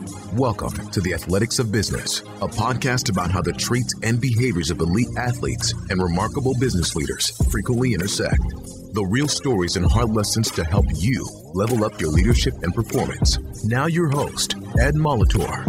Welcome to the Athletics of Business, a podcast about how the traits and behaviors of elite athletes and remarkable business leaders frequently intersect. The real stories and hard lessons to help you level up your leadership and performance. Now, your host, Ed Molitor.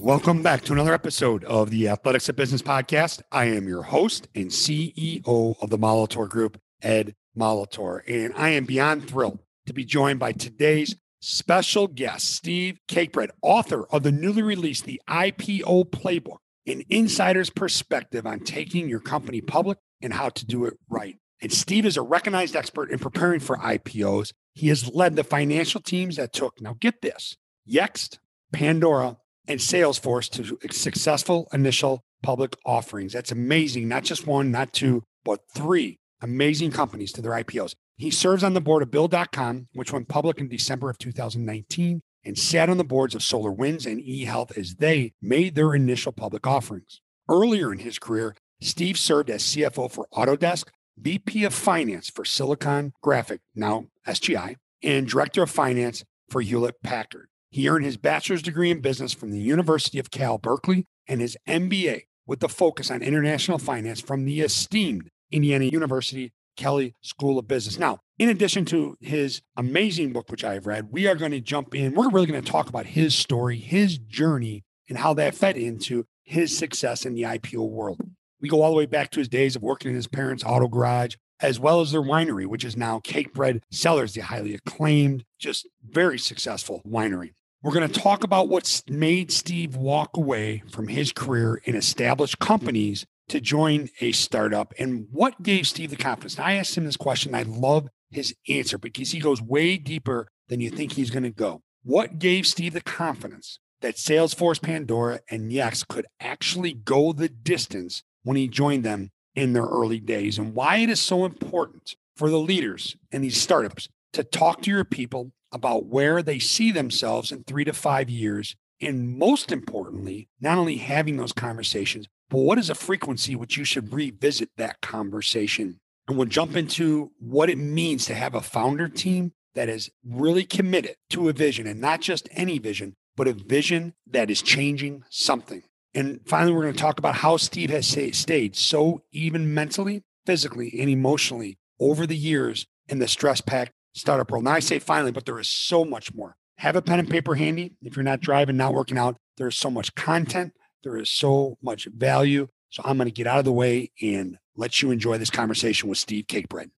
Welcome back to another episode of the Athletics of Business podcast. I am your host and CEO of the Molitor Group, Ed Molitor, and I am beyond thrilled to be joined by today's special guest, Steve Cakebread, author of the newly released The IPO Playbook, an insider's perspective on taking your company public and how to do it right. And Steve is a recognized expert in preparing for IPOs. He has led the financial teams that took, now get this, Yext, Pandora, and Salesforce to successful initial public offerings. That's amazing. Not just one, not two, but three amazing companies to their IPOs. He serves on the board of Bill.com, which went public in December of 2019, and sat on the boards of SolarWinds and eHealth as they made their initial public offerings. Earlier in his career, Steve served as CFO for Autodesk, VP of Finance for Silicon Graphic, now SGI, and Director of Finance for Hewlett Packard. He earned his bachelor's degree in business from the University of Cal Berkeley and his MBA with the focus on international finance from the esteemed Indiana University Kelley School of Business. Now, in addition to his amazing book, which I have read, we are going to jump in. We're really going to talk about his story, his journey, and how that fed into his success in the IPO world. We go all the way back to his days of working in his parents' auto garage, as well as their winery, which is now Cakebread Cellars, the highly acclaimed, just very successful winery. We're going to talk about what's made Steve walk away from his career in established companies to join a startup and what gave Steve the confidence? I asked him this question. I love his answer because he goes way deeper than you think he's going to go. What gave Steve the confidence that Salesforce, Pandora, and Yext could actually go the distance when he joined them in their early days and why it is so important for the leaders and these startups to talk to your people about where they see themselves in three to five years. And most importantly, not only having those conversations, but what is a frequency which you should revisit that conversation? And we'll jump into what it means to have a founder team that is really committed to a vision and not just any vision, but a vision that is changing something. And finally, we're going to talk about how Steve has stayed so even mentally, physically, and emotionally over the years in the stress packed startup world. Now, I say finally, but there is so much more. Have a pen and paper handy. If you're not driving, not working out, there's so much content there is so much value. So I'm going to get out of the way and let you enjoy this conversation with Steve Cakebread.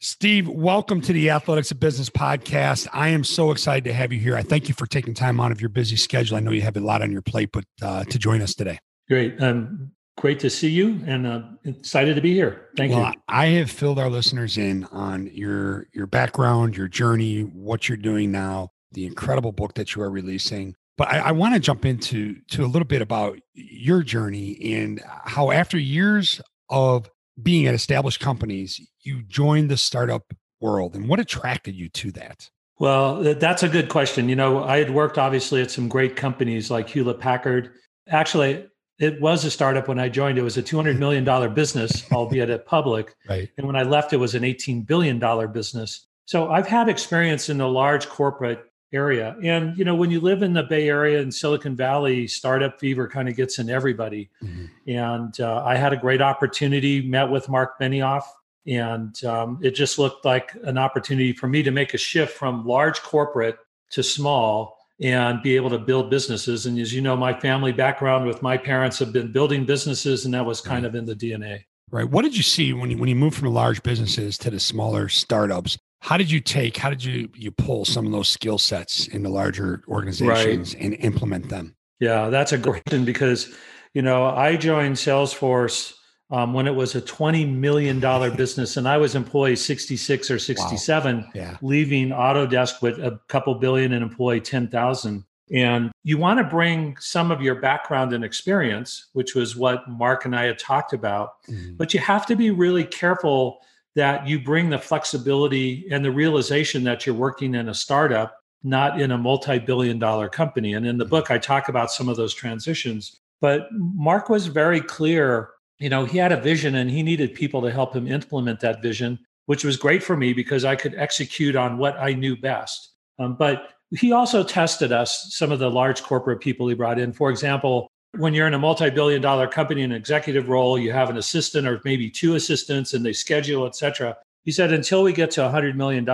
Steve, welcome to the Athletics of Business podcast. I am so excited to have you here. I thank you for taking time out of your busy schedule. I know you have a lot on your plate, but uh, to join us today. Great. Um, great to see you and uh, excited to be here. Thank well, you. I have filled our listeners in on your your background, your journey, what you're doing now, the incredible book that you are releasing. But I, I want to jump into to a little bit about your journey and how after years of being at established companies, you joined the startup world and what attracted you to that? Well, that's a good question. You know, I had worked obviously at some great companies like Hewlett Packard. Actually, it was a startup when I joined. It was a $200 million business, albeit at public. Right. And when I left, it was an $18 billion business. So I've had experience in the large corporate area. And you know, when you live in the Bay Area and Silicon Valley, startup fever kind of gets in everybody. Mm-hmm. And uh, I had a great opportunity, met with Mark Benioff, and um, it just looked like an opportunity for me to make a shift from large corporate to small and be able to build businesses. And as you know, my family background with my parents have been building businesses, and that was kind right. of in the DNA. Right. What did you see when you when you moved from the large businesses to the smaller startups? How did you take how did you you pull some of those skill sets into larger organizations right. and implement them yeah that's a great question because you know i joined salesforce um, when it was a $20 million business and i was employee 66 or 67 wow. yeah. leaving autodesk with a couple billion and employee 10000 and you want to bring some of your background and experience which was what mark and i had talked about mm-hmm. but you have to be really careful that you bring the flexibility and the realization that you're working in a startup, not in a multi billion dollar company. And in the book, I talk about some of those transitions. But Mark was very clear. You know, he had a vision and he needed people to help him implement that vision, which was great for me because I could execute on what I knew best. Um, but he also tested us, some of the large corporate people he brought in. For example, when you're in a multi-billion dollar company in an executive role, you have an assistant or maybe two assistants and they schedule, et cetera. He said, until we get to $100 million,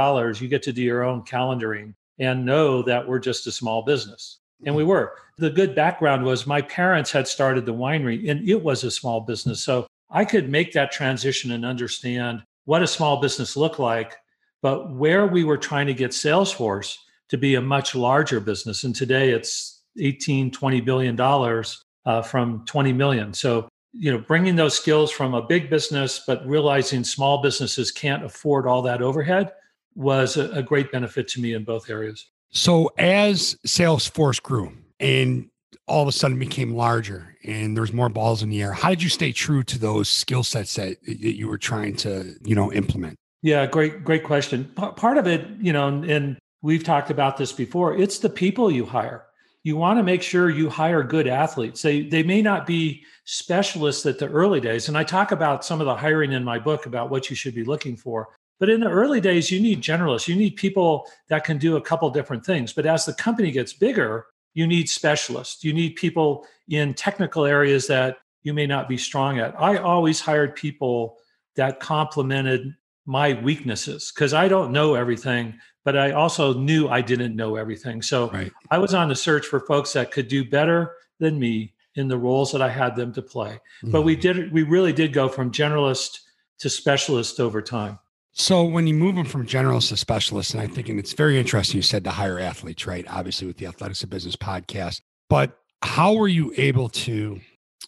you get to do your own calendaring and know that we're just a small business. And we were. The good background was my parents had started the winery and it was a small business. So I could make that transition and understand what a small business looked like, but where we were trying to get Salesforce to be a much larger business. And today it's 18, 20 billion dollars uh, from 20 million. So, you know, bringing those skills from a big business, but realizing small businesses can't afford all that overhead was a, a great benefit to me in both areas. So, as Salesforce grew and all of a sudden became larger and there's more balls in the air, how did you stay true to those skill sets that, that you were trying to, you know, implement? Yeah, great, great question. P- part of it, you know, and we've talked about this before, it's the people you hire you want to make sure you hire good athletes. They they may not be specialists at the early days, and I talk about some of the hiring in my book about what you should be looking for. But in the early days, you need generalists. You need people that can do a couple different things. But as the company gets bigger, you need specialists. You need people in technical areas that you may not be strong at. I always hired people that complemented my weaknesses because I don't know everything, but I also knew I didn't know everything. So right. I was on the search for folks that could do better than me in the roles that I had them to play. Mm-hmm. But we mm. did we really did go from generalist to specialist over time. So when you move them from generalist to specialist, and I think and it's very interesting you said to hire athletes, right? Obviously with the Athletics of Business podcast. But how were you able to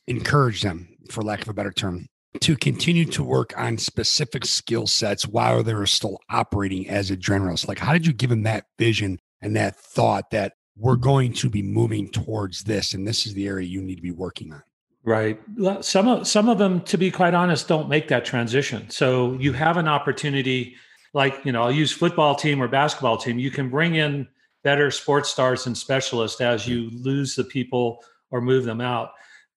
encourage them, for lack of a better term, to continue to work on specific skill sets while they were still operating as a generalist? Like, how did you give them that vision and that thought that we're going to be moving towards this, and this is the area you need to be working on? Right. Some of some of them, to be quite honest, don't make that transition. So you have an opportunity, like you know, I'll use football team or basketball team. You can bring in better sports stars and specialists as you lose the people or move them out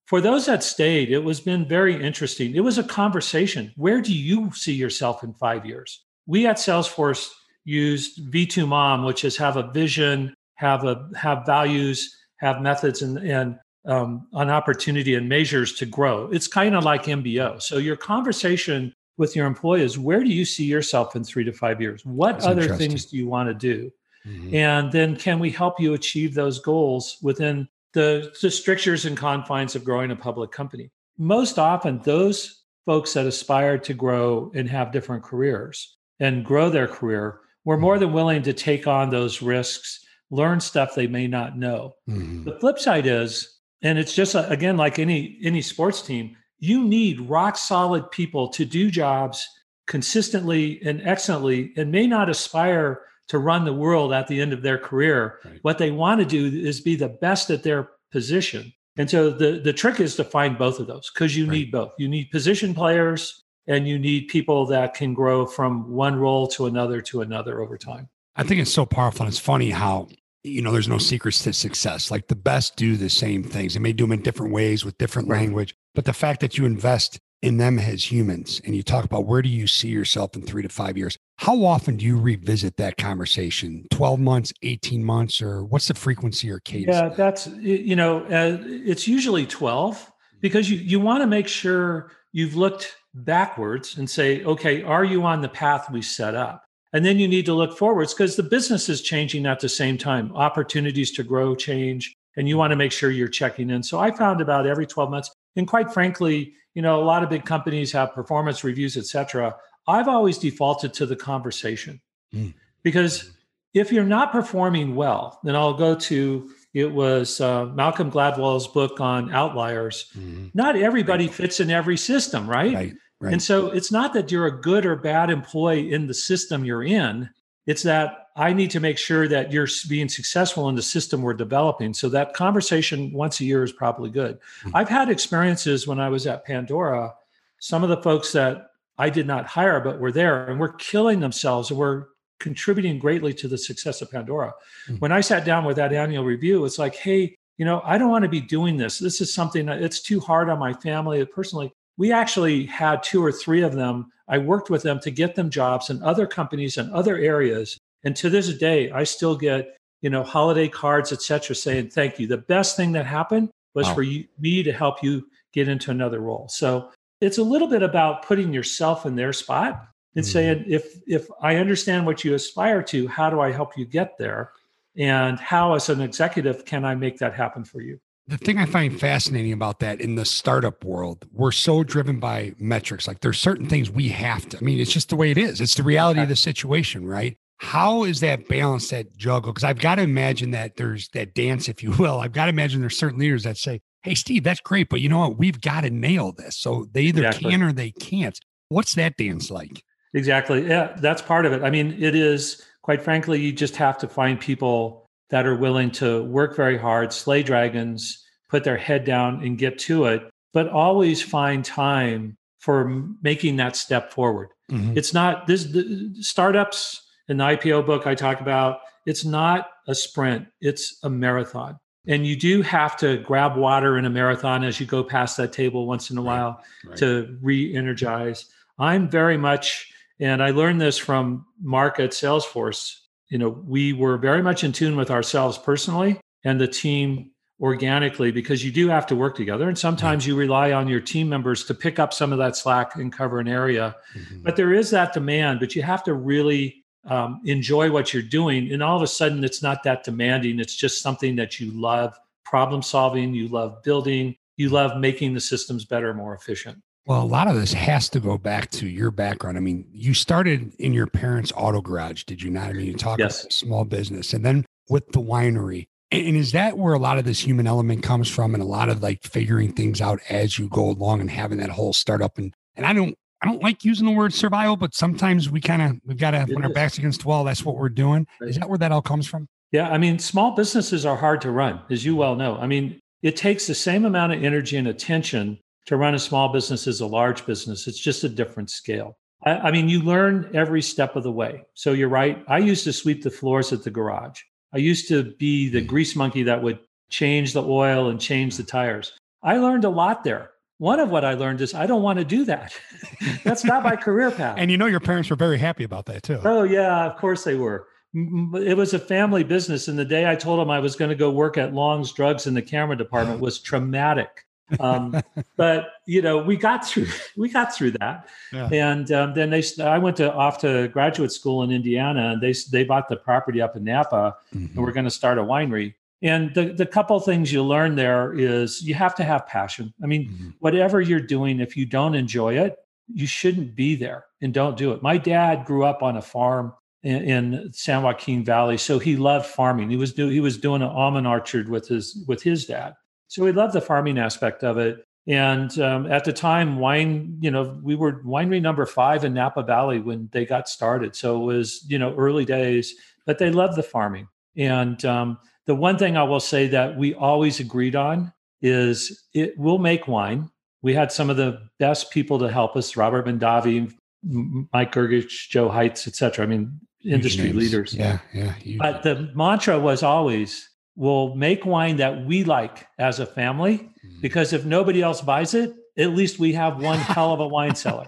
for those that stayed, it was been very interesting. It was a conversation. Where do you see yourself in five years? We at Salesforce used V2MOM, which is have a vision, have a have values, have methods, and and um, an opportunity and measures to grow. It's kind of like MBO. So your conversation with your employees, where do you see yourself in three to five years? What That's other things do you want to do? Mm-hmm. And then can we help you achieve those goals within the, the strictures and confines of growing a public company. Most often, those folks that aspire to grow and have different careers and grow their career were more than willing to take on those risks, learn stuff they may not know. Mm-hmm. The flip side is, and it's just again like any any sports team, you need rock solid people to do jobs consistently and excellently and may not aspire to run the world at the end of their career. Right. What they want to do is be the best at their position. And so the, the trick is to find both of those because you right. need both. You need position players and you need people that can grow from one role to another to another over time. I think it's so powerful. And it's funny how, you know, there's no secrets to success. Like the best do the same things. They may do them in different ways with different right. language, but the fact that you invest in them as humans and you talk about where do you see yourself in three to five years how often do you revisit that conversation? 12 months 18 months or what's the frequency or cadence? Yeah that's you know uh, it's usually 12 because you you want to make sure you've looked backwards and say okay are you on the path we set up? And then you need to look forwards because the business is changing at the same time. Opportunities to grow change and you want to make sure you're checking in. So i found about every 12 months and quite frankly you know, a lot of big companies have performance reviews, et cetera. I've always defaulted to the conversation mm. because if you're not performing well, then I'll go to it was uh, Malcolm Gladwell's book on outliers. Mm-hmm. Not everybody right. fits in every system, right? Right, right? And so it's not that you're a good or bad employee in the system you're in. It's that I need to make sure that you're being successful in the system we're developing. So that conversation once a year is probably good. Mm-hmm. I've had experiences when I was at Pandora, some of the folks that I did not hire but were there and were killing themselves and were contributing greatly to the success of Pandora. Mm-hmm. When I sat down with that annual review, it's like, hey, you know, I don't want to be doing this. This is something that it's too hard on my family personally. We actually had two or three of them I worked with them to get them jobs in other companies and other areas. And to this day, I still get you know, holiday cards, etc., saying thank you. The best thing that happened was wow. for you, me to help you get into another role. So it's a little bit about putting yourself in their spot and mm-hmm. saying, if if I understand what you aspire to, how do I help you get there? And how, as an executive, can I make that happen for you? the thing I find fascinating about that in the startup world, we're so driven by metrics. Like there's certain things we have to, I mean, it's just the way it is. It's the reality of the situation, right? How is that balance, that juggle? Because I've got to imagine that there's that dance, if you will. I've got to imagine there's certain leaders that say, Hey, Steve, that's great, but you know what? We've got to nail this. So they either exactly. can or they can't. What's that dance like? Exactly. Yeah, that's part of it. I mean, it is quite frankly, you just have to find people that are willing to work very hard, slay dragons, put their head down and get to it, but always find time for making that step forward. Mm-hmm. It's not this the startups in the IPO book I talk about, it's not a sprint, it's a marathon. And you do have to grab water in a marathon as you go past that table once in a while right. To re energize. I'm very much, and I learned this from Mark at Salesforce you know, we were very much in tune with ourselves personally and the team organically because you do have to work together. And sometimes you rely on your team members to pick up some of that slack and cover an area. Mm-hmm. But there is that demand, but you have to really um, enjoy what you're doing. And all of a sudden, it's not that demanding. It's just something that you love problem solving, you love building, you love making the systems better, more efficient. Well, a lot of this has to go back to your background. I mean, you started in your parents' auto garage, did you not? I mean, you talk yes. about small business and then with the winery. And is that where a lot of this human element comes from and a lot of like figuring things out as you go along and having that whole startup and and I don't I don't like using the word survival, but sometimes we kind of we've got to when our backs against the wall, that's what we're doing. Right. Is that where that all comes from? Yeah, I mean, small businesses are hard to run, as you well know. I mean, it takes the same amount of energy and attention to run a small business as a large business. It's just a different scale. I, I, mean, you learn every step of the way. So you're right. I used to sweep the floors at the garage. I used to be the mm. grease monkey that would change the oil and change the tires. I learned a lot there. One of what I learned is I don't want to do that. That's not my career path. And you know, your parents were very happy about that too. Oh, yeah, of course they were. It was a family business. And the day I told them I was going to go work at Longs Drugs in the camera department was traumatic um, but you know, we got through we got through that, yeah. and um, then they I went to off to graduate school in Indiana, and they they bought the property up in Napa, mm-hmm. and we're going to start a winery. And the the couple things you learn there is you have to have passion. I mean, mm-hmm. whatever you're doing, if you don't enjoy it, you shouldn't be there and don't do it. My dad grew up on a farm in, in San Joaquin Valley, so he loved farming. He was do, he was doing an almond orchard with his with his dad so he loved the farming aspect of it. And um, at the time, wine, you know, we were winery number five in Napa Valley when they got started. So it was, you know, early days, but they loved the farming. And um, the one thing I will say that we always agreed on is it will make wine. We had some of the best people to help us: Robert Mondavi, Mike Grgich, Joe Heitz, etc. I mean, industry leaders. Yeah, yeah. But the mantra was always we'll make wine that we like as a family mm-hmm. because if nobody else buys it at least we have one hell of a wine cellar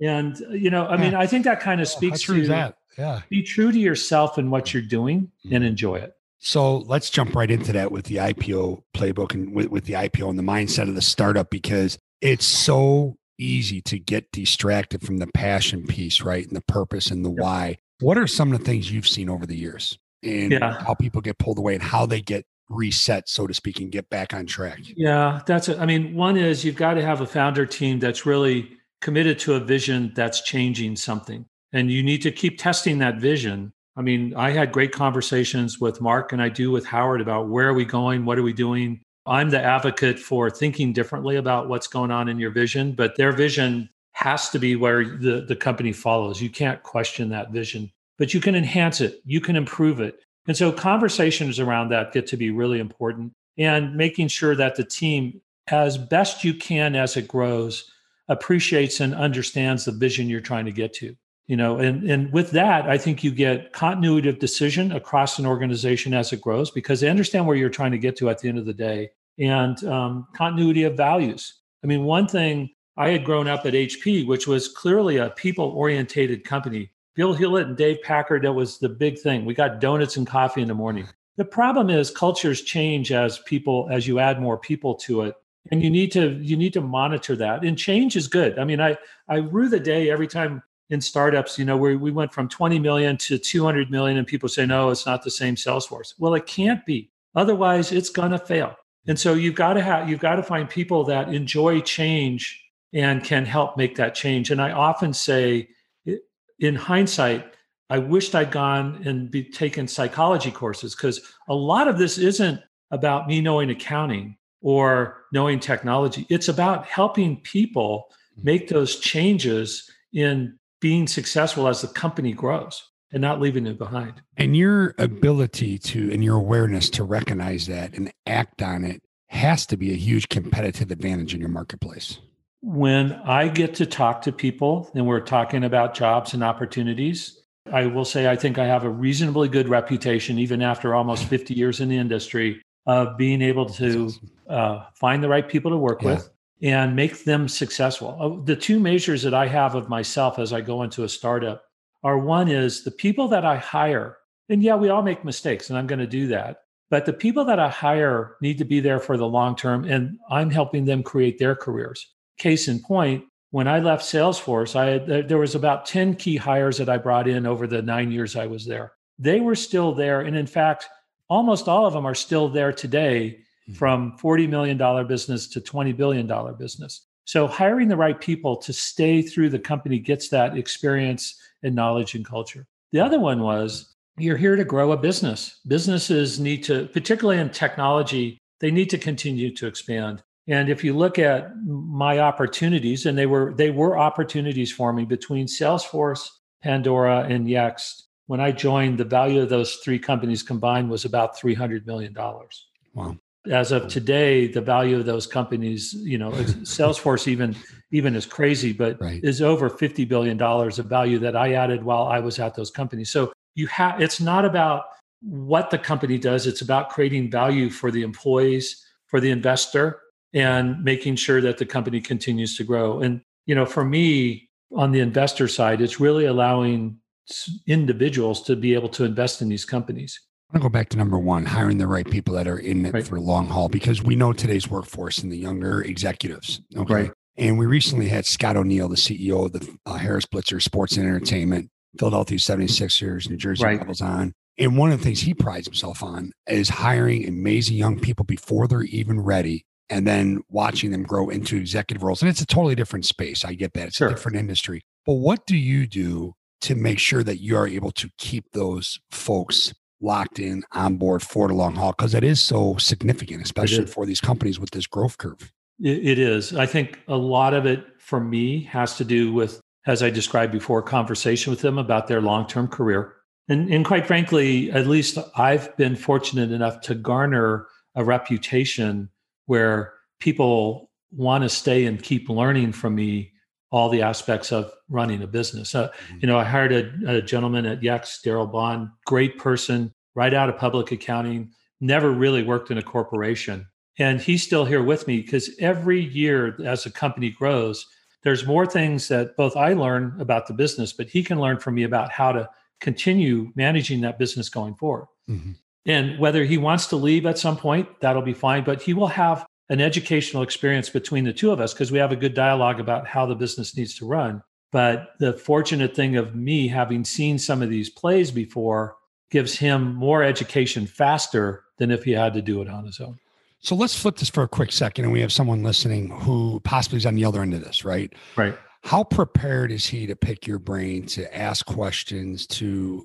and you know i mean i think that kind of speaks to that yeah be true to yourself and what you're doing mm-hmm. and enjoy it so let's jump right into that with the ipo playbook and with, with the ipo and the mindset of the startup because it's so easy to get distracted from the passion piece right and the purpose and the why what are some of the things you've seen over the years and yeah. how people get pulled away and how they get reset, so to speak, and get back on track. Yeah, that's it. I mean, one is you've got to have a founder team that's really committed to a vision that's changing something. And you need to keep testing that vision. I mean, I had great conversations with Mark and I do with Howard about where are we going? What are we doing? I'm the advocate for thinking differently about what's going on in your vision, but their vision has to be where the, the company follows. You can't question that vision but you can enhance it, you can improve it. And so conversations around that get to be really important and making sure that the team, as best you can as it grows, appreciates and understands the vision you're trying to get to. You know, and, and with that, I think you get continuity of decision across an organization as it grows because they understand where you're trying to get to at the end of the day and um, continuity of values. I mean, one thing I had grown up at HP, which was clearly a people orientated company. Bill Hewlett and Dave Packard, that was the big thing. We got donuts and coffee in the morning. The problem is cultures change as people as you add more people to it and you need to you need to monitor that and change is good i mean i i rue the day every time in startups you know where we went from 20 million to 200 million and people say no it's not the same salesforce well it can't be otherwise it's going to fail and so you've got to have you've got to find people that enjoy change and can help make that change and i often say in hindsight i wished i'd gone and be taken psychology courses because a lot of this isn't about me knowing accounting or knowing technology. It's about helping people mm-hmm. make those changes in being successful as the company grows and not leaving it behind. And your ability to and your awareness to recognize that and act on it has to be a huge competitive advantage in your marketplace. When I get to talk to people and we're talking about jobs and opportunities, I will say I think I have a reasonably good reputation, even after almost 50 years in the industry, of being able to uh, find the right people to work yeah. with and make them successful. The two measures that I have of myself as I go into a startup are one is the people that I hire. And yeah, we all make mistakes, and I'm going to do that. But the people that I hire need to be there for the long term, and I'm helping them create their careers. Case in point, when I left Salesforce, I had, there was about 10 key hires that I brought in over the nine years I was there. They were still there. And in fact, almost all of them are still there today. Mm-hmm. from $40 million business to $20 billion business. So hiring the right people to stay through the company gets that experience and knowledge and culture. The other one was you're here to grow a business. Businesses need to, particularly in technology, they need to continue to expand. And if you look at my opportunities, and they were they were opportunities for me between Salesforce, Pandora, and Yext, when I joined, the value of those three companies combined was about $300 million. Wow. As of today, the value of those companies, you know, Salesforce even even is crazy, but right. is over $50 billion of value that I added while I was at those companies. So you have it's not about what the company does, it's about creating value for the employees, for the investor, and making sure that the company continues to grow. And, you know, for me, on the investor side, it's really allowing individuals to be able to invest in these companies. I want to go back to number one, hiring the right people that are in it right. for long haul, because we know today's workforce and the younger executives. Okay. Right. And we recently had Scott O'Neil, the CEO of the uh, Harris Blitzer Sports and Entertainment, Philadelphia 76ers, New Jersey right. Devils on. And one of the things he prides himself on is hiring amazing young people before they're even ready and then watching them grow into executive roles. And it's a totally different space. I get that. It's sure. a different industry. But what do you do to make sure that you are able to keep those folks locked in on board for the long haul because it is so significant, especially for these companies with this growth curve. It is. I think a lot of it for me has to do with, as I described before, conversation with them about their long term career. And, and quite frankly, at least I've been fortunate enough to garner a reputation where people want to stay and keep learning from me all the aspects of running a business. Uh, mm-hmm. You know, I hired a, a gentleman at Yext, Darryl Bond, great person, right out of public accounting, never really worked in a corporation. And he's still here with me because every year as a company grows, there's more things that both I learn about the business, but he can learn from me about how to continue managing that business going forward. Mm-hmm. And whether he wants to leave at some point, that'll be fine, but he will have an educational experience between the two of us because we have a good dialogue about how the business needs to run. But the fortunate thing of me having seen some of these plays before gives him more education faster than if he had to do it on his own. So let's flip this for a quick second. And we have someone listening who possibly is on the other end of this, right? Right. How prepared is he to pick your brain, to ask questions, to,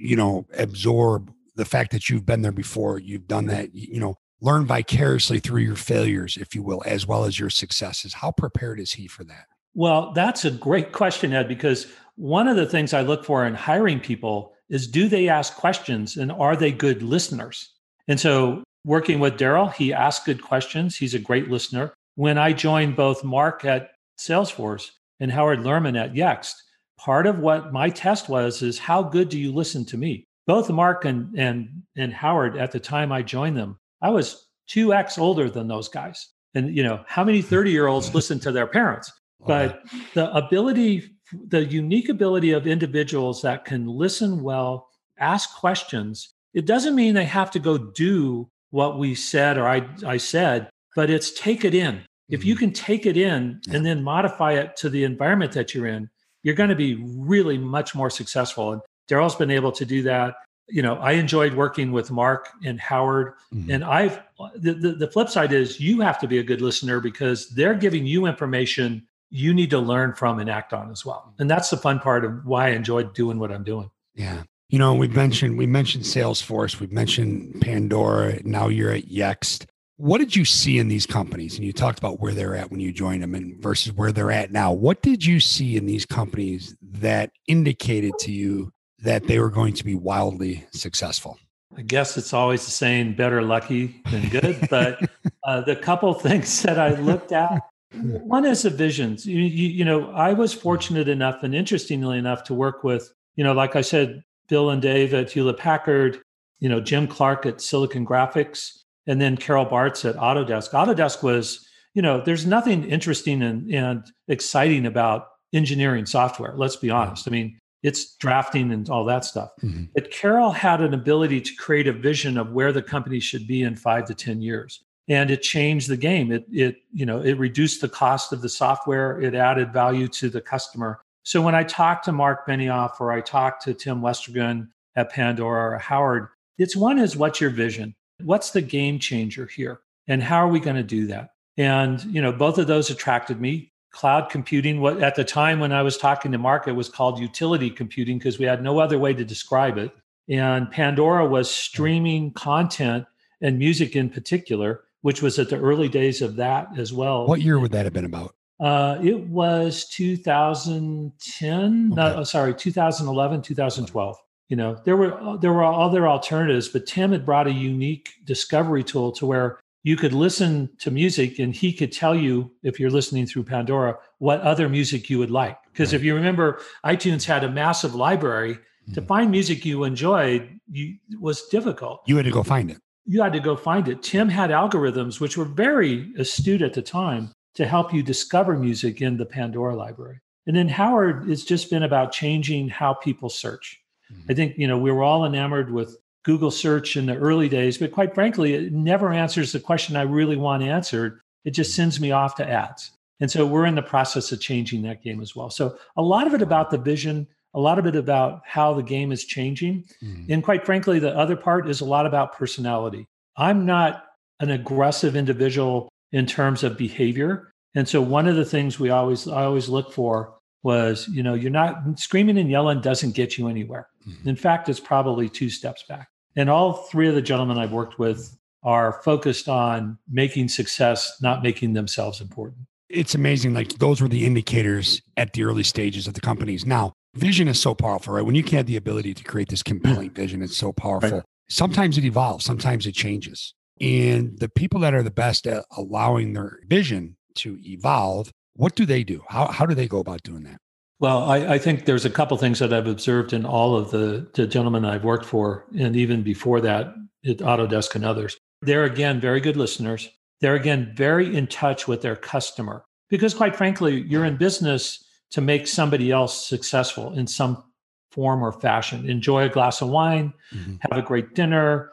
you know, absorb the fact that you've been there before, you've done that, you know, learn vicariously through your failures, if you will, as well as your successes. How prepared is he for that? Well, that's a great question, Ed, because one of the things I look for in hiring people is do they ask questions and are they good listeners? And so, working with Darryl, he asks good questions. He's a great listener. When I joined both Mark at Salesforce and Howard Lerman at Yext, part of what my test was is how good do you listen to me? Both Mark and and and Howard at the time I joined them I was 2x older than those guys. And, you know, how many 30 year olds listen to their parents? But the ability, the unique ability of individuals that can listen well, ask questions, It doesn't mean they have to go do what we said or I, I said, but it's take it in. If you mm-hmm. can take it in and then modify it to the environment that you're in, you're going to be really much more successful. And Darryl's been able to do that. You know, I enjoyed working with Mark and Howard. Mm-hmm. And I've the, the, the flip side is you have to be a good listener because they're giving you information you need to learn from and act on as well. And that's the fun part of why I enjoyed doing what I'm doing. Yeah. You know, we mentioned we mentioned Salesforce, we've mentioned Pandora. Now you're at Yext. What did you see in these companies? And you talked about where they're at when you joined them and versus where they're at now. What did you see in these companies that indicated to you that they were going to be wildly successful? I guess it's always the saying better lucky than good. But uh, the couple things that I looked at one is the visions. You, you, you, know, I was fortunate enough and interestingly enough to work with, you know, like I said, Bill and Dave at Hewlett Packard, you know, Jim Clark at Silicon Graphics, and then Carol Bartz at Autodesk. Autodesk was, you know, there's nothing interesting and, and exciting about engineering software. Let's be honest. I mean, it's drafting and all that stuff. Mm-hmm. But Carol had an ability to create a vision of where the company should be in five to 10 years. And it changed the game. It, it, you know, it reduced the cost of the software. It added value to the customer. So when I talk to Mark Benioff or I talk to Tim Westergren at Pandora or Howard, it's one is what's your vision? What's the game changer here? And how are we going to do that? And, you know, both of those attracted me. Cloud computing, what at the time when I was talking to Mark, it was called utility computing because we had no other way to describe it. And Pandora was streaming content and music in particular, which was at the early days of that as well. What year would that have been about? Uh, it was 2010. Okay. No, sorry, 2011, 2012 you know there were there were other alternatives but tim had brought a unique discovery tool to where you could listen to music and he could tell you if you're listening through pandora what other music you would like. Because right. if you remember itunes had a massive library. Mm-hmm. to find music you enjoyed you, was difficult. You had to go find it. You had to go find it. Tim had algorithms which were very astute at the time to help you discover music in the pandora library. And then howard it's just been about changing how people search. Mm-hmm. I think, you know, we were all enamored with Google search in the early days, but quite frankly, it never answers the question I really want answered. It just mm-hmm. sends me off to ads. And so we're in the process of changing that game as well. So a lot of it about the vision, a lot of it about how the game is changing. Mm-hmm. And quite frankly, the other part is a lot about personality. I'm not an aggressive individual in terms of behavior. And so one of the things we always I always look for was, you know, you're not screaming and yelling doesn't get you anywhere. Mm-hmm. In fact, it's probably two steps back. And all three of the gentlemen I've worked with are focused on making success, not making themselves important. It's amazing. Like those were the indicators at the early stages of the companies. Now, vision is so powerful, right? When you can have the ability to create this compelling vision, it's so powerful. Right. Sometimes it evolves, sometimes it changes. And the people that are the best at allowing their vision to evolve what do they do? How, how do they go about doing that? Well, I, I, think there's a couple things that I've observed in all of the, the gentlemen I've worked for, and even before that at Autodesk and others. They're again very good listeners. They're again very in touch with their customer because, quite frankly, you're in business to make somebody else successful in some form or fashion. Enjoy a glass of wine, mm-hmm. have a great dinner,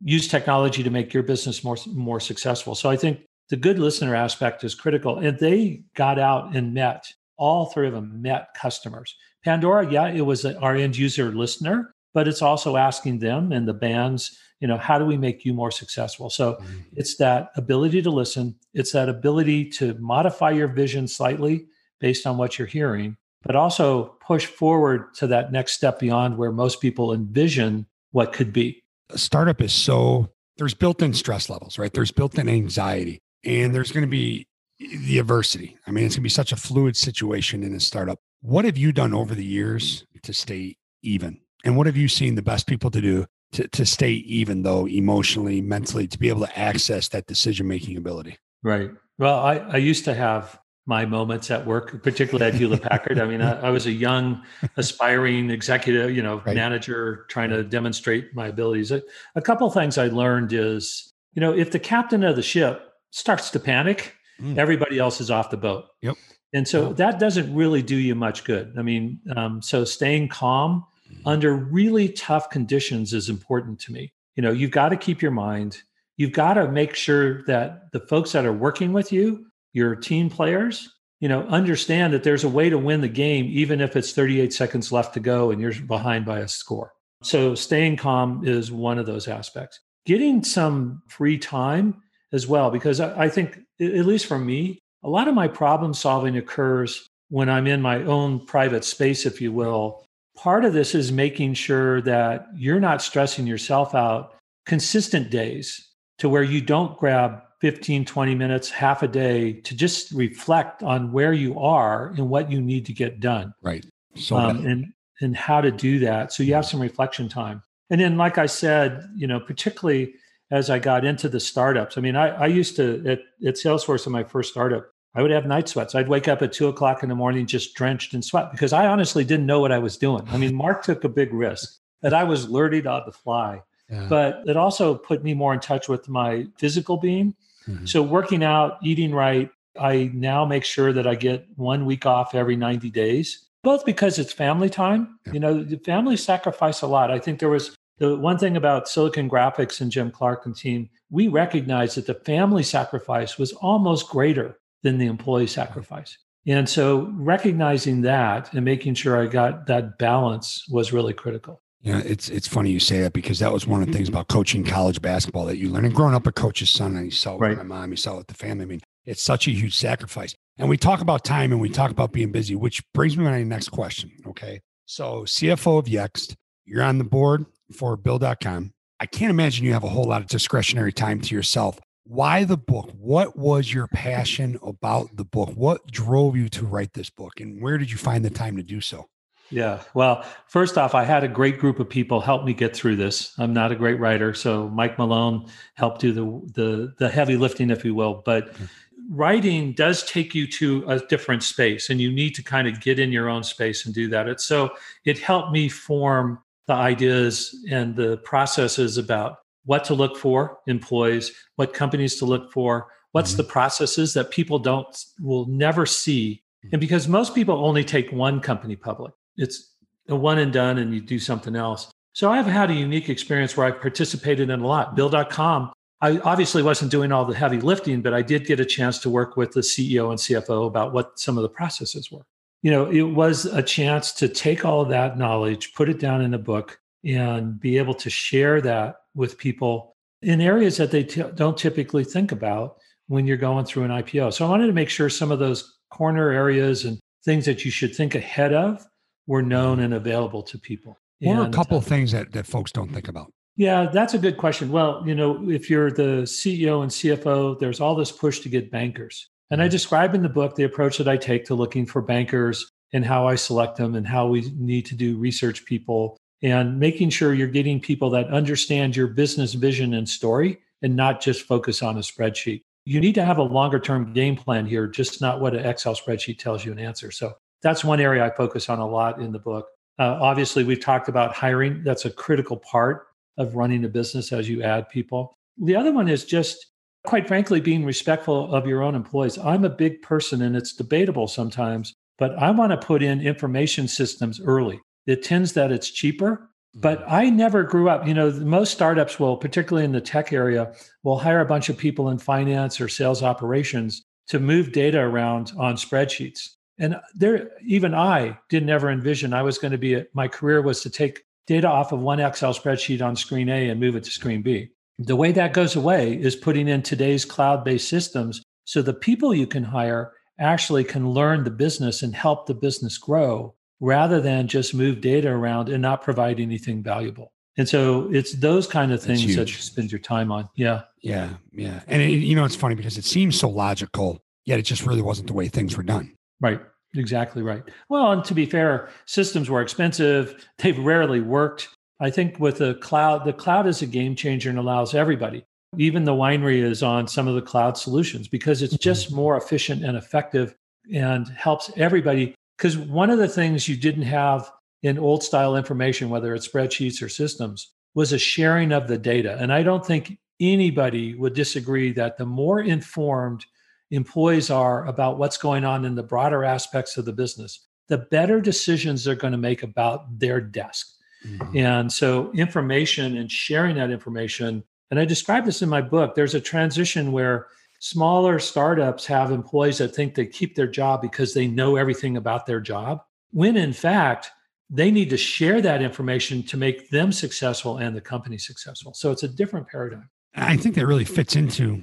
use technology to make your business more more successful. So I think the good listener aspect is critical. And they got out and met, all three of them met customers. Pandora, yeah, it was our end user listener, but it's also asking them and the bands, you know, how do we make you more successful? So mm-hmm. it's that ability to listen, it's that ability to modify your vision slightly based on what you're hearing, but also push forward to that next step beyond where most people envision what could be. A startup is so there's built-in stress levels, right? There's built-in anxiety and there's going to be the adversity. I mean, it's going to be such a fluid situation in a startup. What have you done over the years to stay even? And what have you seen the best people to do to, to stay even, though emotionally, mentally, to be able to access that decision making ability? Right. Well, I, I used to have my moments at work, particularly at Hewlett Packard. I mean, I, I, was a young, aspiring executive, you know, right. manager trying to demonstrate my abilities. A, a couple things I learned is, you know, if the captain of the ship starts to panic, mm. everybody else is off the boat. Yep. And so that doesn't really do you much good. I mean, um, so staying calm mm-hmm. under really tough conditions is important to me. You know, you've got to keep your mind. You've got to make sure that the folks that are working with you, your team players, you know, understand that there's a way to win the game, even if it's 38 seconds left to go and you're behind by a score. So staying calm is one of those aspects. Getting some free time as well, because I think, at least for me, a lot of my problem solving occurs when I'm in my own private space, if you will. Part of this is making sure that you're not stressing yourself out consistent days to where you don't grab 15, 20 minutes, half a day to just reflect on where you are and what you need to get done. Right. So um, and and how to do that. So you have some reflection time. And then, like I said, you know, particularly as I got into the startups, I mean, I, I used to at, at Salesforce in my first startup, I would have night sweats. I'd wake up at two o'clock in the morning just drenched in sweat because I honestly didn't know what I was doing. I mean, Mark took a big risk that I was learning on the fly, yeah. but it also put me more in touch with my physical being. Mm-hmm. So working out, eating right, I now make sure that I get one week off every 90 days both because it's family time. Yeah. You know, the family sacrifice a lot. I think there was the one thing about Silicon Graphics and Jim Clark and team, we recognized that the family sacrifice was almost greater than the employee sacrifice. And so recognizing that and making sure I got that balance was really critical. Yeah, it's it's funny you say that because that was one of the things about coaching college basketball that you learn. And growing up a coach's son, and you saw it right. with my mom, you saw it with the family. I mean, it's such a huge sacrifice. And we talk about time and we talk about being busy, which brings me to my next question. Okay. So, CFO of Yext, you're on the board for Bill.com. I can't imagine you have a whole lot of discretionary time to yourself. Why the book? What was your passion about the book? What drove you to write this book? And where did you find the time to do so? Yeah. Well, first off, I had a great group of people help me get through this. I'm not a great writer, so Mike Malone helped do the the the heavy lifting, if you will. But mm-hmm writing does take you to a different space and you need to kind of get in your own space and do that. It's so it helped me form the ideas and the processes about what to look for employees, what companies to look for, what's mm-hmm. the processes that people don't will never see. And because most people only take one company public, it's a one and done and you do something else. So I've had a unique experience where I've participated in a lot. Bill.com I obviously wasn't doing all the heavy lifting, but I did get a chance to work with the CEO and CFO about what some of the processes were. You know, it was a chance to take all of that knowledge, put it down in a book, and be able to share that with people in areas that they t- don't typically think about when you're going through an IPO. So I wanted to make sure some of those corner areas and things that you should think ahead of were known and available to people. What are a couple uh, of things that, that folks don't think about? Yeah, that's a good question. Well, you know, if you're the CEO and CFO, there's all this push to get bankers. And I describe in the book the approach that I take to looking for bankers and how I select them and how we need to do research people and making sure you're getting people that understand your business vision and story and not just focus on a spreadsheet. You need to have a longer term game plan here, just not what an Excel spreadsheet tells you an answer. So that's one area I focus on a lot in the book. Uh, obviously, we've talked about hiring. That's a critical part of running a business as you add people. The other one is just, quite frankly, being respectful of your own employees. I'm a big person and it's debatable sometimes, but I want to put in information systems early. It tends that it's cheaper, but mm-hmm. I never grew up. You know, most startups will, particularly in the tech area, will hire a bunch of people in finance or sales operations to move data around on spreadsheets. And there, even I didn't ever envision I was going to be, a, my career was to take data off of one Excel spreadsheet on screen A and move it to screen B. The way that goes away is putting in today's cloud based systems so the people you can hire actually can learn the business and help the business grow rather than just move data around and not provide anything valuable. And so it's those kind of things that you spend your time on. Yeah. Yeah. Yeah. And it, you know, it's funny because it seems so logical, yet it just really wasn't the way things were done. Right. Exactly right. Well, and to be fair, systems were expensive. They've rarely worked. I think with the cloud, the cloud is a game changer and allows everybody. Even the winery is on some of the cloud solutions because it's just mm-hmm. more efficient and effective and helps everybody. Because one of the things you didn't have in old style information, whether it's spreadsheets or systems, was a sharing of the data. And I don't think anybody would disagree that the more informed employees are about what's going on in the broader aspects of the business, the better decisions they're going to make about their desk. Mm-hmm. And so information and sharing that information, and I describe this in my book, there's a transition where smaller startups have employees that think they keep their job because they know everything about their job, when in fact, they need to share that information to make them successful and the company successful. So it's a different paradigm. I think that really fits into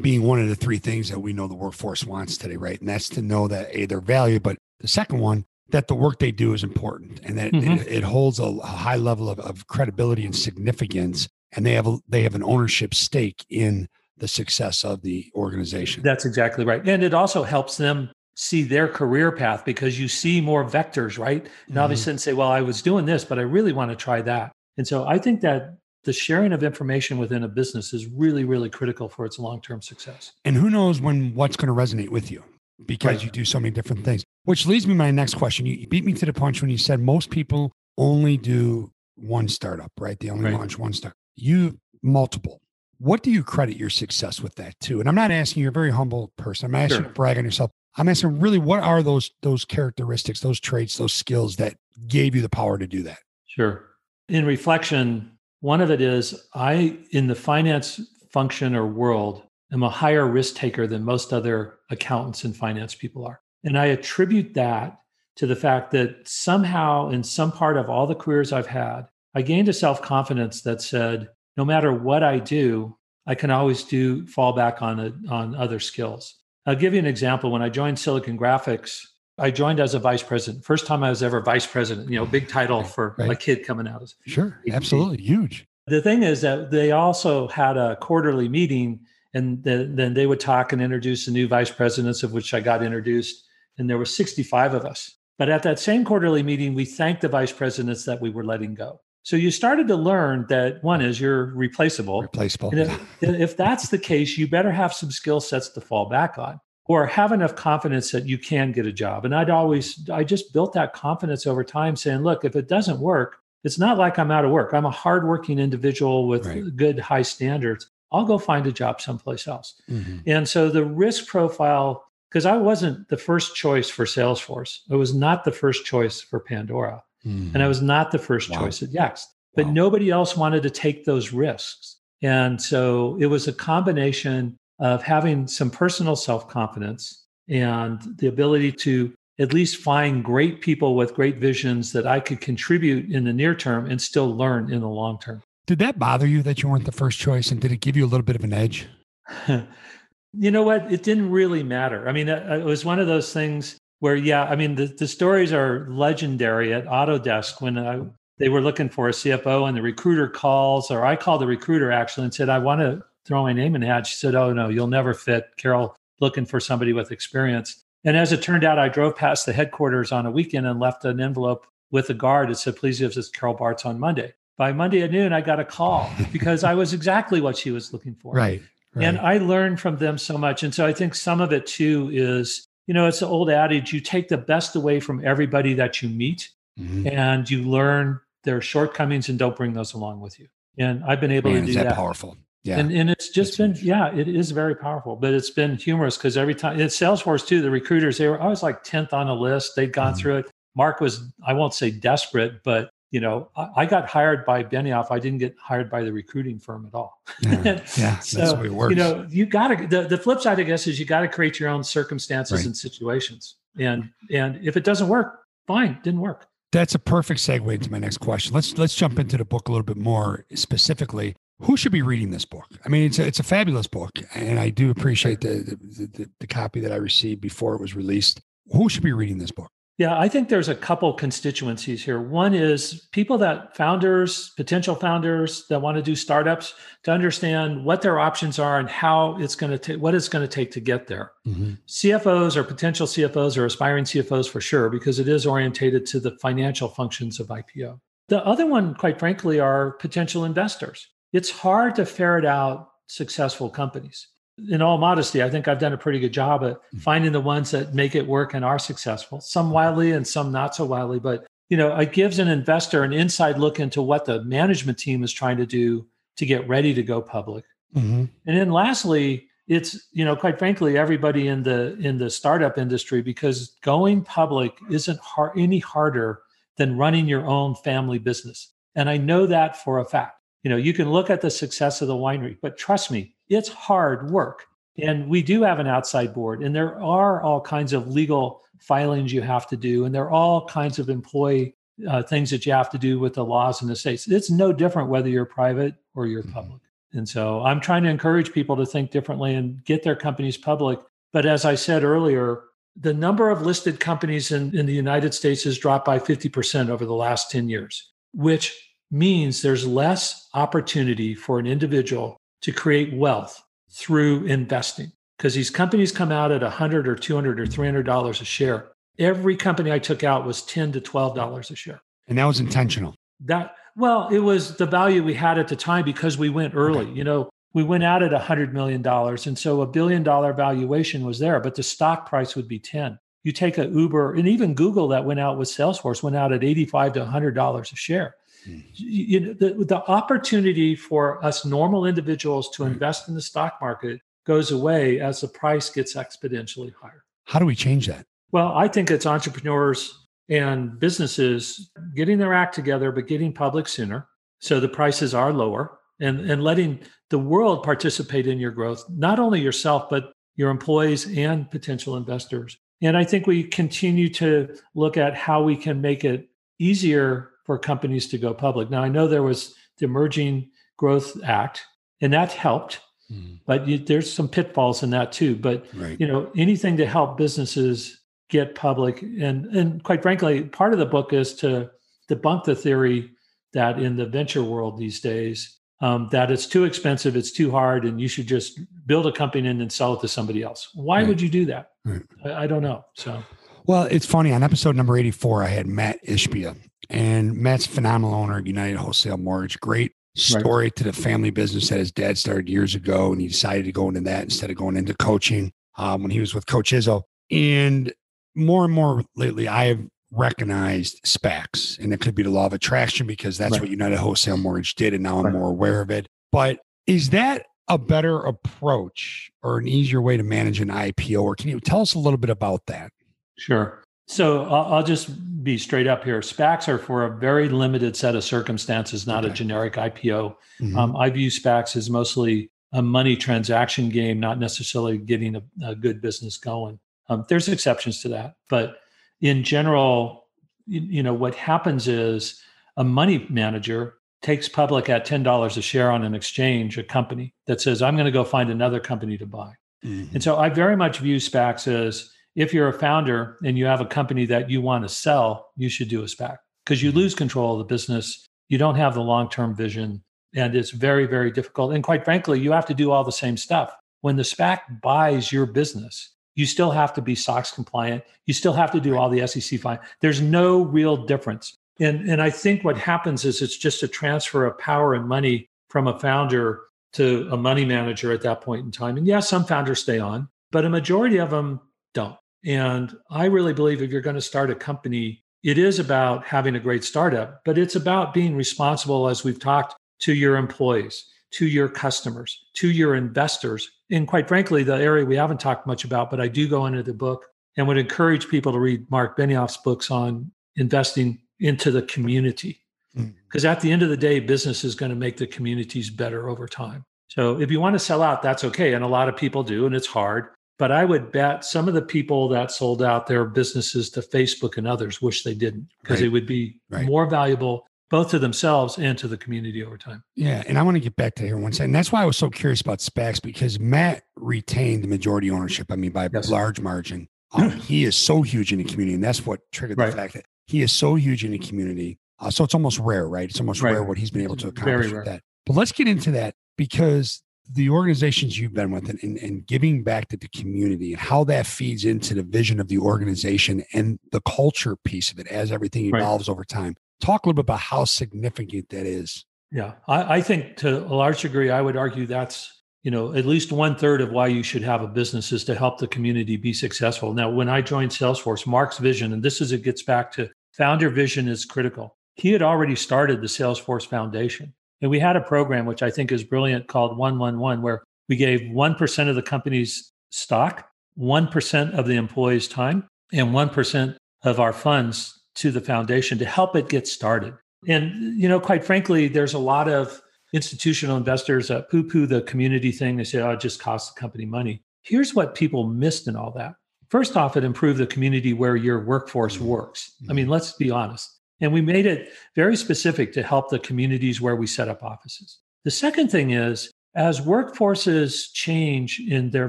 being one of the three things that we know the workforce wants today, right? And that's to know that A, they're valued, but the second one, that the work they do is important and that mm-hmm. it, it, holds a, high level of, of credibility and significance. And they have a, they have an ownership stake in the success of the organization. That's exactly right. And it also helps them see their career path because you see more vectors, right? And mm-hmm. obviously and say, well, I was doing this, but I really want to try that. And so I think that the sharing of information within a business is really, really critical for its long-term success. And who knows when what's going to resonate with you because right. you do so many different things. Which leads me to my next question. You beat me to the punch when you said most people only do one startup, right? They only right. launch one startup. You multiple. What do you credit your success with that to? And I'm not asking you're a very humble person. I'm asking sure. you to brag on yourself. I'm asking really what are those those characteristics, those traits, those skills that gave you the power to do that? Sure. In reflection, one of it is I, in the finance function or world, am a higher risk taker than most other accountants and finance people are. And I attribute that to the fact that somehow, in some part of all the careers I've had, I gained a self confidence that said, no matter what I do, I can always do fall back on a, on other skills. I'll give you an example. When I joined Silicon Graphics, I joined as a vice president. First time I was ever vice president, you know, big title for right. a kid coming out. Sure, absolutely huge. The thing is that they also had a quarterly meeting and the, then they would talk and introduce the new vice presidents of which I got introduced. And there were 65 of us. But at that same quarterly meeting, we thanked the vice presidents that we were letting go. So you started to learn that one is you're replaceable. Replaceable. And if, if that's the case, you better have some skill sets to fall back on or have enough confidence that you can get a job. And I'd always, I just built that confidence over time saying, look, if it doesn't work, it's not like I'm out of work. I'm a hardworking individual with right. good high standards. I'll go find a job someplace else. Mm-hmm. And so the risk profile, because I wasn't the first choice for Salesforce, I was not the first choice for Pandora, mm-hmm. and I was not the first wow. choice at Yext. But wow. nobody else wanted to take those risks. And so it was a combination of having some personal self confidence and the ability to at least find great people with great visions that I could contribute in the near term and still learn in the long term. Did that bother you that you weren't the first choice? And did it give you a little bit of an edge? you know what? It didn't really matter. I mean, uh, it was one of those things where, yeah, I mean, the, the stories are legendary at Autodesk when I, they were looking for a CFO and the recruiter calls, or I called the recruiter actually and said, I want to throw my name in the hat. She said, Oh, no, you'll never fit. Carol looking for somebody with experience. And as it turned out, I drove past the headquarters on a weekend and left an envelope with a guard that said, Please give this Carol Bartz on Monday by Monday at noon, I got a call because I was exactly what she was looking for. Right, right. And I learned from them so much. And so I think some of it too is, you know, it's the old adage you take the best away from everybody that you meet mm-hmm. and you learn their shortcomings and don't bring those along with you. And I've been able Man, to do that, that. Powerful. Yeah. And, and it's just That's been, yeah, it is very powerful, but it's been humorous because every time it's Salesforce too, the recruiters, they were always like 10th on the list. They'd gone mm-hmm. through it. Mark was, I won't say desperate, but you know, I, I, got hired by Benioff. I didn't get hired by the recruiting firm at all. Yeah, yeah so, that's the it works. You know, you got to, the, the flip side, I guess, is you got to create your own circumstances right. and situations. And, and if it doesn't work, fine, didn't work. That's a perfect segue into my next question. Let's, let's jump into the book a little bit more specifically. Who should be reading this book? I mean, it's a, it's a fabulous book, and I do appreciate the, the, the, the copy that I received before it was released. Who should be reading this book? Yeah, I think there's a couple constituencies here. One is people that founders, potential founders that want to do startups to understand what their options are and how it's going to take, what it's going to take to get there. Mm-hmm. CFOs or potential CFOs or aspiring CFOs for sure, because it is orientated to the financial functions of IPO. The other one, quite frankly, are potential investors. It's hard to ferret out successful companies in all modesty, I think I've done a pretty good job at mm. finding the ones that make it work and are successful, some wildly and some not so wildly. But you know, it gives an investor an inside look into what the management team is trying to do to get ready to go public. Mm-hmm. And then lastly, it's you know, quite frankly, everybody in the in the startup industry because going public isn't hard, any harder than running your own family business. And I know that for a fact. You know, you can look at the success of the winery, but trust me, it's hard work. And we do have an outside board, and there are all kinds of legal filings you have to do, and there are all kinds of employee uh, things that you have to do with the laws in the states. It's no different whether you're private or you're mm-hmm. public. And so I'm trying to encourage people to think differently and get their companies public. But as I said earlier, the number of listed companies in, in the United States has dropped by 50% over the last 10 years, which means there's less opportunity for an individual to create wealth through investing. Because these companies come out at 100 or 200 or 300 dollars a share. Every company i took out was 10 to 12 dollars a share. And that was intentional. That well it was the value we had at the time because we went early. Okay. you know we went out at 100 million dollars and so a billion dollar valuation was there but the stock price would be 10 you take a uber and even google that went out with salesforce went out at 85 to 100 dollars a share mm. you know, the, the opportunity for us normal individuals to invest in the stock market goes away as the price gets exponentially higher. How do we change that? Well, I think it's entrepreneurs and businesses getting their act together, but getting public sooner. So the prices are lower and, and letting the world participate in your growth, not only yourself, but your employees and potential investors. And I think we continue to look at how we can make it easier for companies to go public. Now, I know there was the Emerging Growth Act, and that helped Mm. But you, there's some pitfalls in that too. But right. you know, anything to help businesses get public, and and quite frankly, part of the book is to debunk the theory that in the venture world these days um, that it's too expensive, it's too hard, and you should just build a company and then sell it to somebody else. Why right. would you do that? Right. I, I, don't know. So, well, it's funny. On episode number eighty-four, I had Matt Ishbia, and Matt's phenomenal owner of United Wholesale Mortgage, great story right. to the family business that his dad started years ago, and he decided to go into that instead of going into coaching um, when he was with Coach Izzo. And more and more lately, I have recognized SPACs, and it could be the law of attraction because that's right. what United Wholesale Mortgage did, and now I'm right. more aware of it. But is that a better approach or an easier way to manage an IPO? Or can you tell us a little bit about that? Sure. So I'll just be straight up here. SPACs are for a very limited set of circumstances, not okay. a generic IPO. Mm-hmm. Um, I view SPACs as mostly a money transaction game, not necessarily getting a, a good business going. Um, there's exceptions to that, but in general, you, you, know what happens is a money manager takes public at ten dollars a share on an exchange, a company that says, "I'm going to go find another company to buy." Mm-hmm. And so I very much view SPACs as if you're a founder and you have a company that you want to sell, you should do a SPAC because you mm-hmm. lose control of the business. You don't have the long term vision, and it's very, very difficult. And quite frankly, you have to do all the same stuff. When the SPAC buys your business, you still have to be SOX compliant. You still have to do all the SEC fine. There's no real difference. And, and I think what happens is it's just a transfer of power and money from a founder to a money manager at that point in time. And yes, some founders stay on, but a majority of them don't. And I really believe if you're going to start a company, it is about having a great startup, but it's about being responsible, as we've talked, to your employees, to your customers, to your investors. And quite frankly, the area we haven't talked much about, but I do go into the book and would encourage people to read Mark Benioff's books on investing into the community. Because mm. at the end of the day, business is going to make the communities better over time. So if you want to sell out, that's okay. And a lot of people do, and it's hard. But I would bet some of the people that sold out their businesses to Facebook and others wish they didn't because right. it would be right. more valuable both to themselves and to the community over time. Yeah. And I want to get back to here one second. That's why I was so curious about SPACs because Matt retained the majority ownership. I mean, by yes. large margin. Um, he is so huge in the community. And that's what triggered the fact that he is so huge in the community. Uh, so it's almost rare, right? It's almost rare what he's been able to accomplish with that. But let's get into that because the organizations you've been with and, and, and, giving back to the community and how that feeds into the vision of the organization and the culture piece of it as everything evolves right. over time. Talk a little bit about how significant that is. Yeah, I, I, think to a large degree, I would argue that's you know at least one third of why you should have a business is to help the community be successful. Now, when I joined Salesforce, Mark's vision, and this is it gets back to founder vision is critical. He had already started the Salesforce Foundation and we had a program, which I think is brilliant, called 111, where we gave 1% of the company's stock, 1% of the employees' time, and 1% of our funds to the foundation to help it get started. And, you know, quite frankly, there's a lot of institutional investors that poo poo the community thing. They say, oh, it just costs the company money. Here's what people missed in all that. First off, it improved the community where your workforce mm-hmm. works. I mean, mm-hmm. let's be honest. And we made it very specific to help the communities where we set up offices. The second thing is, as workforces change in their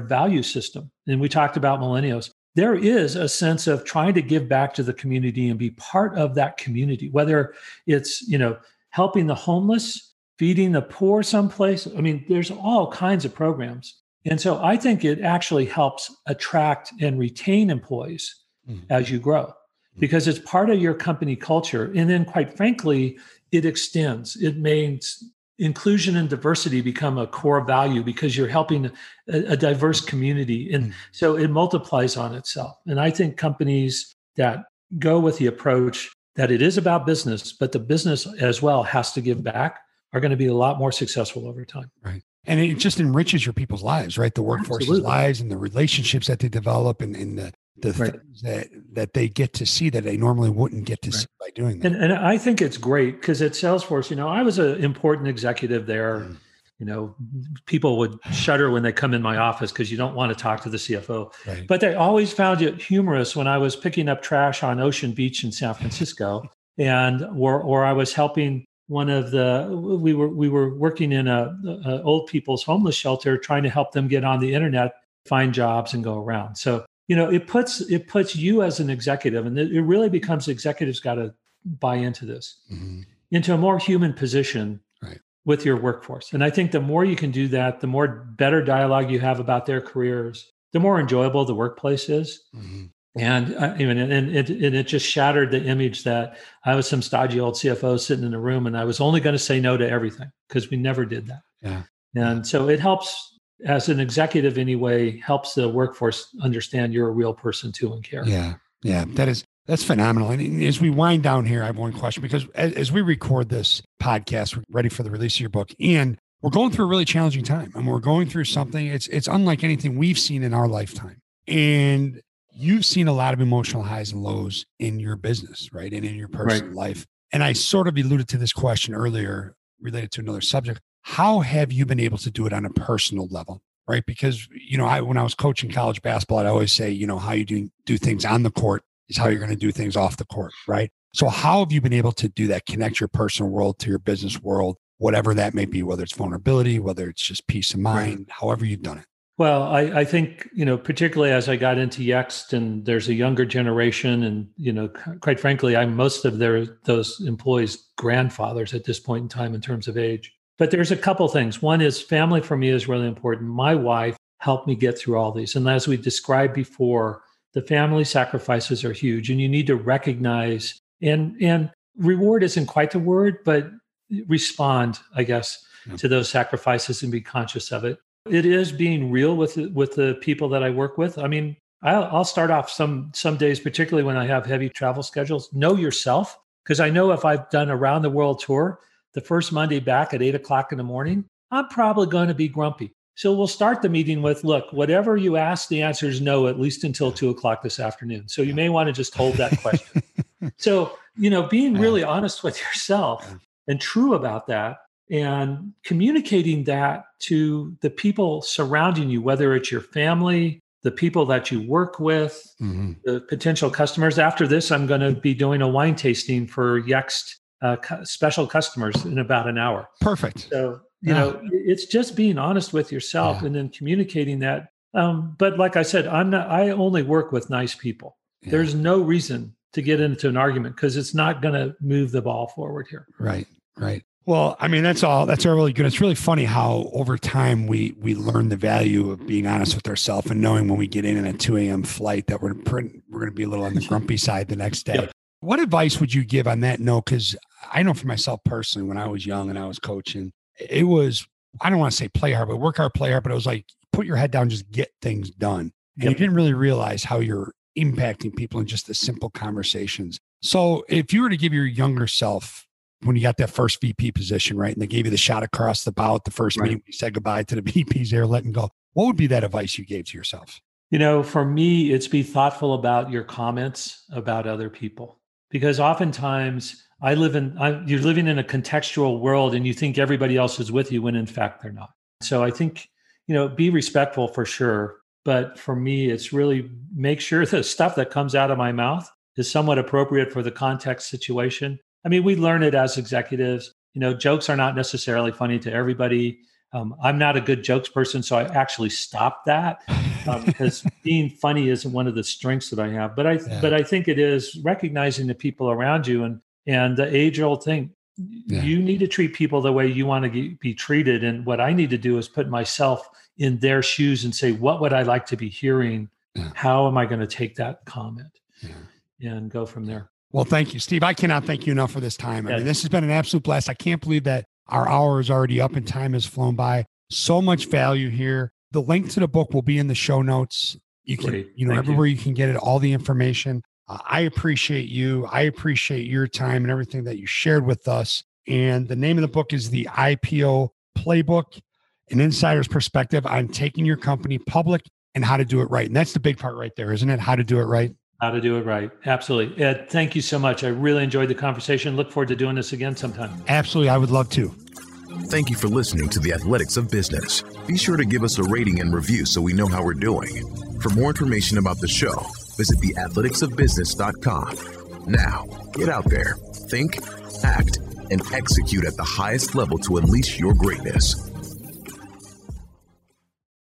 value system, and we talked about millennials, there is a sense of trying to give back to the community and be part of that community, whether it's, you know, helping the homeless, feeding the poor someplace. I mean, there's all kinds of programs. And so I think it actually helps attract and retain employees mm-hmm. as you grow. Because it's part of your company culture. And then, quite frankly, it extends. It makes inclusion and diversity become a core value because you're helping a, a diverse community. And mm-hmm. so it multiplies on itself. And I think companies that go with the approach that it is about business, but the business as well has to give back are going to be a lot more successful over time. Right. And it just enriches your people's lives, right? The workforce's Absolutely. lives and the relationships that they develop and, and the, the right. things that, that they get to see that they normally wouldn't get to right. see by doing that. And, and I think it's great because at Salesforce, you know, I was an important executive there. Mm. You know, people would shudder when they come in my office because you don't want to talk to the CFO. Right. But they always found it humorous when I was picking up trash on Ocean Beach in San Francisco and or or I was helping one of the we were we were working in a, a, old people's homeless shelter trying to help them get on the internet find jobs and go around so you know it puts it puts you as an executive and it really becomes executives got to buy into this mm-hmm. into a more human position right. with your workforce and i think the more you can do that the more better dialogue you have about their careers the more enjoyable the workplace is mm-hmm and uh, and, and, it, and it just shattered the image that I was some stodgy old CFO sitting in a room and I was only going to say no to everything because we never did that. Yeah. And so it helps as an executive anyway, helps the workforce understand you're a real person too and care. Yeah. Yeah. That is that's phenomenal. And as we wind down here, I have one question because as, as we record this podcast, we're ready for the release of your book. And we're going through a really challenging time. And we're going through something, it's it's unlike anything we've seen in our lifetime. And you've seen a lot of emotional highs and lows in your business, right? And in your personal right. life. And I sort of alluded to this question earlier related to another subject. How have you been able to do it on a personal level? Right. Because, you know, I when I was coaching college basketball, I always say, you know, how you do do things on the court is how you're going to do things off the court. Right. So how have you been able to do that? Connect your personal world to your business world, whatever that may be, whether it's vulnerability, whether it's just peace of mind, right. however you've done it. Well, I, I, think, you know, particularly as I got into Yext and there's a younger generation and, you know, quite frankly, I'm most of their those employees' grandfathers at this point in time in terms of age. But there's a couple things. One is family for me is really important. My wife helped me get through all these. And as we described before, the family sacrifices are huge and you need to recognize and and reward isn't quite the word, but respond, I guess, yeah. to those sacrifices and be conscious of it. It is being real with with the people that I work with. I mean, I'll, I'll start off some some days, particularly when I have heavy travel schedules. Know yourself, because I know if I've done a round the world tour, the first Monday back at eight o'clock in the morning, I'm probably going to be grumpy. So we'll start the meeting with, look, whatever you ask, the answer is no, at least until two o'clock this afternoon. So you may want to just hold that question. so, you know, being really honest with yourself and true about that and communicating that to the people surrounding you, whether it's your family, the people that you work with, mm-hmm. the potential customers. After this, I'm going to be doing a wine tasting for Yext uh, special customers in about an hour. Perfect. So, you yeah. know, it's just being honest with yourself yeah. and then communicating that. Um, but like I said, I'm not, I only work with nice people. Yeah. There's no reason to get into an argument because it's not going to move the ball forward here. Right. Right. Well, I mean, that's all. That's all really good. It's really funny how over time we we learn the value of being honest with ourselves and knowing when we get in in a two a.m. flight that we're we're going to be a little on the grumpy side the next day. Yep. What advice would you give on that note? Because I know for myself personally, when I was young and I was coaching, it was I don't want to say play hard, but work hard, play hard. But it was like put your head down, just get things done. And yep. you didn't really realize how you're impacting people in just the simple conversations. So if you were to give your younger self when you got that first VP position, right? And they gave you the shot across the bow at the first right. meeting, you said goodbye to the VPs there, letting go. What would be that advice you gave to yourself? You know, for me, it's be thoughtful about your comments about other people because oftentimes I live in, I, you're living in a contextual world and you think everybody else is with you when in fact they're not. So I think, you know, be respectful for sure. But for me, it's really make sure the stuff that comes out of my mouth is somewhat appropriate for the context situation. I mean, we learn it as executives. You know, jokes are not necessarily funny to everybody. Um, I'm not a good jokes person, so I actually stopped that um, because being funny isn't one of the strengths that I have. But I, yeah. but I think it is recognizing the people around you and and the age old thing. Yeah. You need to treat people the way you want to be treated. And what I need to do is put myself in their shoes and say, what would I like to be hearing? Yeah. How am I going to take that comment? And go from there. Well, thank you, Steve. I cannot thank you enough for this time. I mean, this has been an absolute blast. I can't believe that our hour is already up and time has flown by. So much value here. The link to the book will be in the show notes. You can, Great. you know, Thank everywhere you. you. can get it, all the information. Uh, I appreciate you. I appreciate your time and everything that you shared with us. And the name of the book is The IPO Playbook, an insider's perspective on taking your company public and how to do it right. And that's the big part right there, isn't it? How to do it right. How to do it right. Absolutely. Ed, thank you so much. I really enjoyed the conversation. Look forward to doing this again sometime. Absolutely. I would love to. Thank you for listening to the Athletics of Business. Be sure to give us a rating and review so we know how we're doing. For more information about the show, visit theathleticsofbusiness.com. Now, get out there, think, act, and execute at the highest level to unleash your greatness.